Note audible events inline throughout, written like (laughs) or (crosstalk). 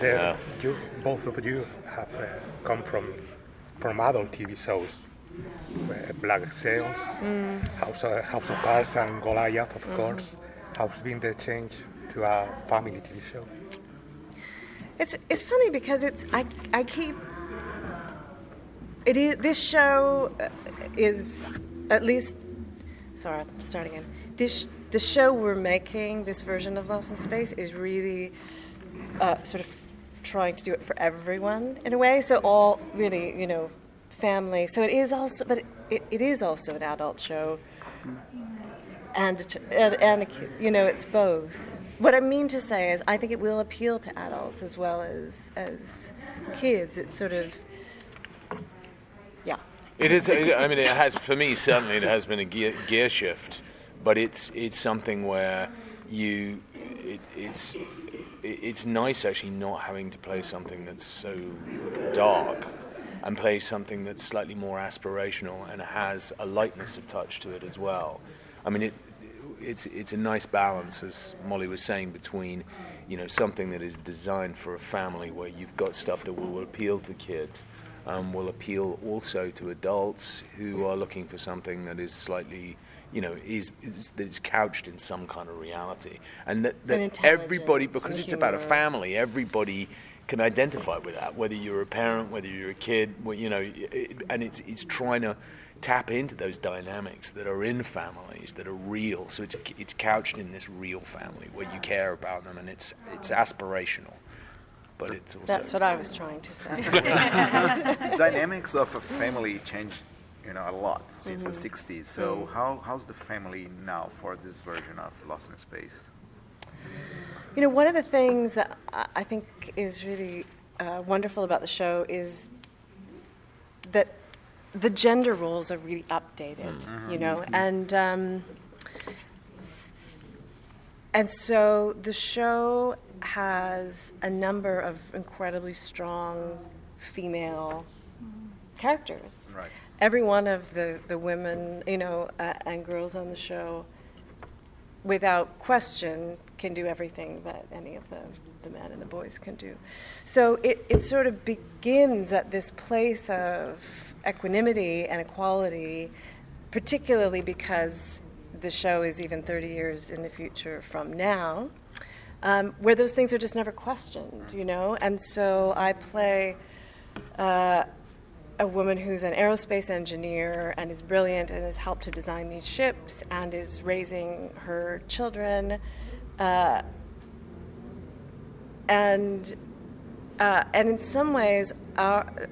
The, yeah. you, both of you have uh, come from from adult TV shows, uh, Black Sails, mm. House, of, House of Cards, and Goliath, of mm. course. How's been the change to a family TV show? It's it's funny because it's I I keep it is this show uh, is at least sorry I'm starting again. This the show we're making this version of Lost in Space is really uh, sort of trying to do it for everyone in a way. So all really you know family. So it is also but it, it is also an adult show. And, and, and you know it's both what I mean to say is, I think it will appeal to adults as well as as kids. It's sort of, yeah. It is. I mean, it has for me certainly. It has been a gear, gear shift, but it's it's something where you, it, it's it's nice actually not having to play something that's so dark and play something that's slightly more aspirational and has a lightness of touch to it as well. I mean, it, it's it's a nice balance, as Molly was saying, between you know something that is designed for a family where you've got stuff that will appeal to kids, um, will appeal also to adults who are looking for something that is slightly you know is, is that is couched in some kind of reality, and that, that everybody because it's about a family, everybody can identify with that, whether you're a parent, whether you're a kid, you know, and it's it's trying to tap into those dynamics that are in families that are real. So it's it's couched in this real family where you care about them and it's it's aspirational. But it's also That's what I was trying to say. (laughs) (laughs) dynamics of a (laughs) family changed, you know, a lot since mm-hmm. the 60s. So mm-hmm. how how's the family now for this version of Lost in Space? You know, one of the things that I think is really uh, wonderful about the show is that the gender roles are really updated, mm-hmm. you know, mm-hmm. and um, and so the show has a number of incredibly strong female characters. Right. Every one of the, the women, you know, uh, and girls on the show, without question, can do everything that any of the, the men and the boys can do. So it, it sort of begins at this place of equanimity and equality, particularly because the show is even 30 years in the future from now, um, where those things are just never questioned, you know? And so I play uh, a woman who's an aerospace engineer and is brilliant and has helped to design these ships and is raising her children. Uh, and uh, and in some ways, our,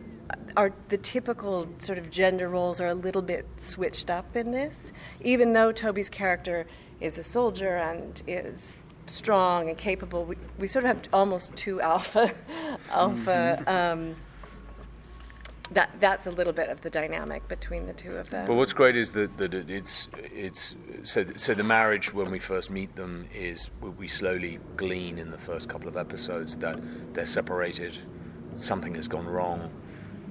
are the typical sort of gender roles are a little bit switched up in this, even though Toby's character is a soldier and is strong and capable. We, we sort of have almost two alpha, (laughs) alpha. Mm-hmm. Um, that that's a little bit of the dynamic between the two of them. But what's great is that, that it's it's so so the marriage when we first meet them is we slowly glean in the first couple of episodes that they're separated, something has gone wrong,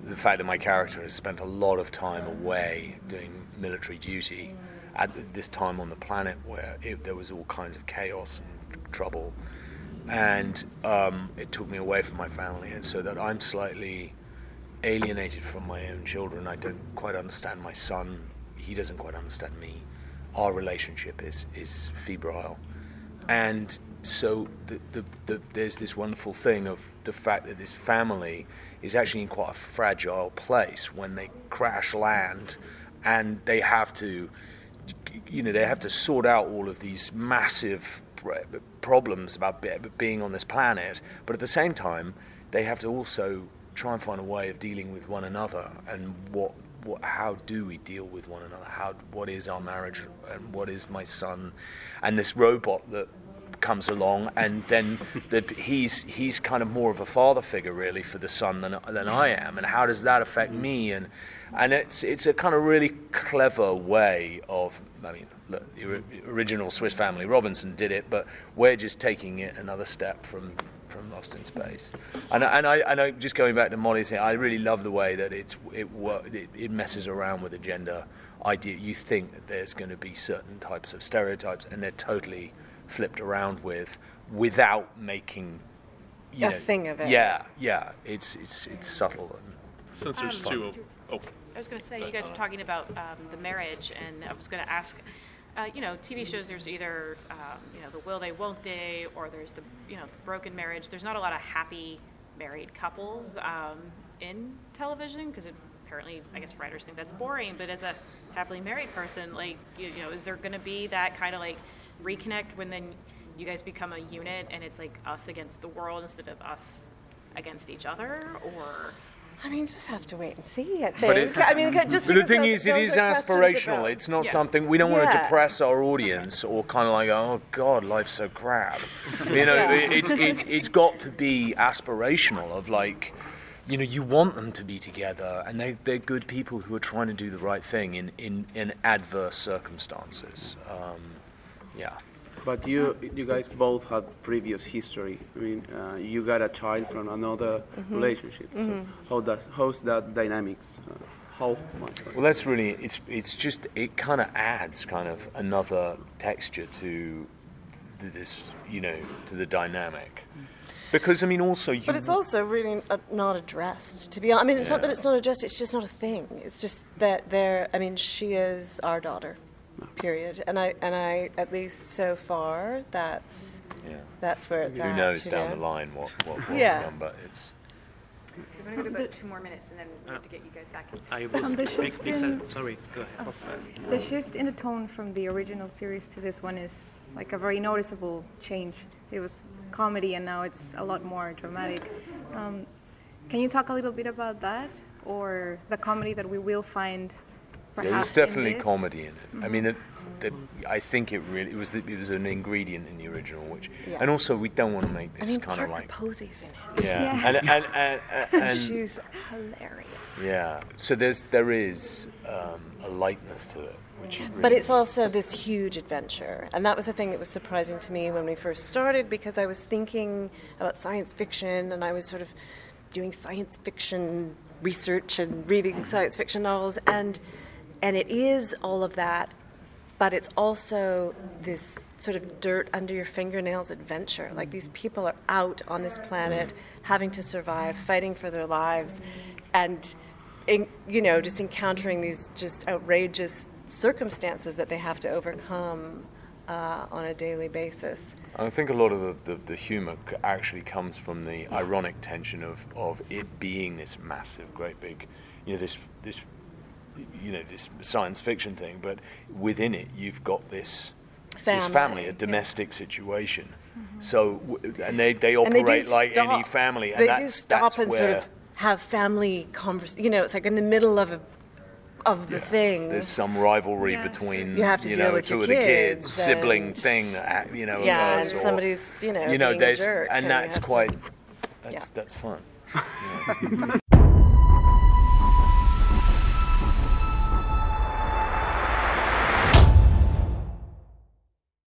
the fact that my character has spent a lot of time away doing military duty at this time on the planet where it, there was all kinds of chaos and trouble, and um, it took me away from my family, and so that I'm slightly alienated from my own children. I don't quite understand my son. He doesn't quite understand me. Our relationship is is febrile, and so the, the, the, there's this wonderful thing of the fact that this family is actually in quite a fragile place when they crash land and they have to you know they have to sort out all of these massive problems about being on this planet but at the same time they have to also try and find a way of dealing with one another and what what, how do we deal with one another? How, what is our marriage and what is my son? And this robot that comes along, and then the, he's he's kind of more of a father figure really for the son than than I mm-hmm. am, and how does that affect mm-hmm. me? And and it's it's a kind of really clever way of I mean look, the original Swiss Family Robinson did it, but we're just taking it another step from from Lost in Space. And and I and I just going back to Molly's thing, I really love the way that it's it it, it messes around with the gender idea. You think that there's going to be certain types of stereotypes, and they're totally flipped around with without making you A know, thing of it. Yeah, yeah. It's it's it's subtle. And, Since there's Um, two, oh, I was going to say, you guys were talking about um, the marriage, and I was going to ask, uh, you know, TV shows, there's either, um, you know, the will they, won't they, or there's the, you know, the broken marriage. There's not a lot of happy married couples um, in television because apparently, I guess writers think that's boring. But as a happily married person, like, you, you know, is there going to be that kind of like reconnect when then you guys become a unit and it's like us against the world instead of us against each other, or? I mean, you just have to wait and see. I But think. it's- I mean, just but the thing those- is, it those is are questions aspirational. about- It's not Yeah. something we don't want to depress our audience or kind of like, oh God, life's so crap. You know, Yeah. it, it's it's it's got to be aspirational. Of like, you know, you want them to be together, and they they're good people who are trying to do the right thing in in, in adverse circumstances. Um, yeah. But you, you guys both had previous history. I mean, uh, you got a child from another relationship. So how does how's that dynamics? Uh, how much? Well, that's really it's it's just it kind of adds kind of another texture to th- this, you know, to the dynamic. Because I mean, also you. But it's also really uh, not addressed. To be honest, I mean, it's not that it's not addressed. It's just not a thing. It's just that they're. I mean, she is our daughter. Period. And I and I at least so far that's Yeah. that's where it's Who at. knows down know? the line what what (laughs) will Yeah. come, but it's. We're going to go about two more minutes and then we have to get you guys back in. I was Um, the big, shift big in- sorry, go ahead. The shift in the tone from the original series to this one is like a very noticeable change. It was comedy and now it's a lot more dramatic. Um, can you talk a little bit about that or the comedy that we will find perhaps Yeah, there's definitely comedy in it. I mean, the, the, I think it really it was the, it was an ingredient in the original, which Yeah. and also we don't want to make I this mean, kind of like Posey's in it. yeah, Yeah. and and and, (laughs) and, and She's hilarious. yeah. So there's there is um, a lightness to it, which is But it's also this huge adventure. And that was the thing that was surprising to me when we first started because I was thinking about science fiction and I was sort of doing science fiction research and reading science fiction novels and and it is all of that, but it's also this sort of dirt under your fingernails adventure. Like these people are out on this planet having to survive, fighting for their lives and in, you know, just encountering these just outrageous circumstances that they have to overcome uh, on a daily basis. I think a lot of the, the, the humor actually comes from the ironic tension of, of it being this massive, great big, you know, this this you know this science fiction thing, but within it you've got this this Family, family, a yeah. domestic situation. Mm-hmm. So and they they And they operate do like any family, and they that's do stop that's and where sort of have family convers. You know, it's like in the middle of a, of the thing. there's some rivalry Yeah. between You have to you deal know with two of the kids, kids sibling and- thing that you know yeah, and or- somebody's you know you know being a there's jerk, and you that's have to- quite that's (laughs) Yeah. that's fun. (laughs)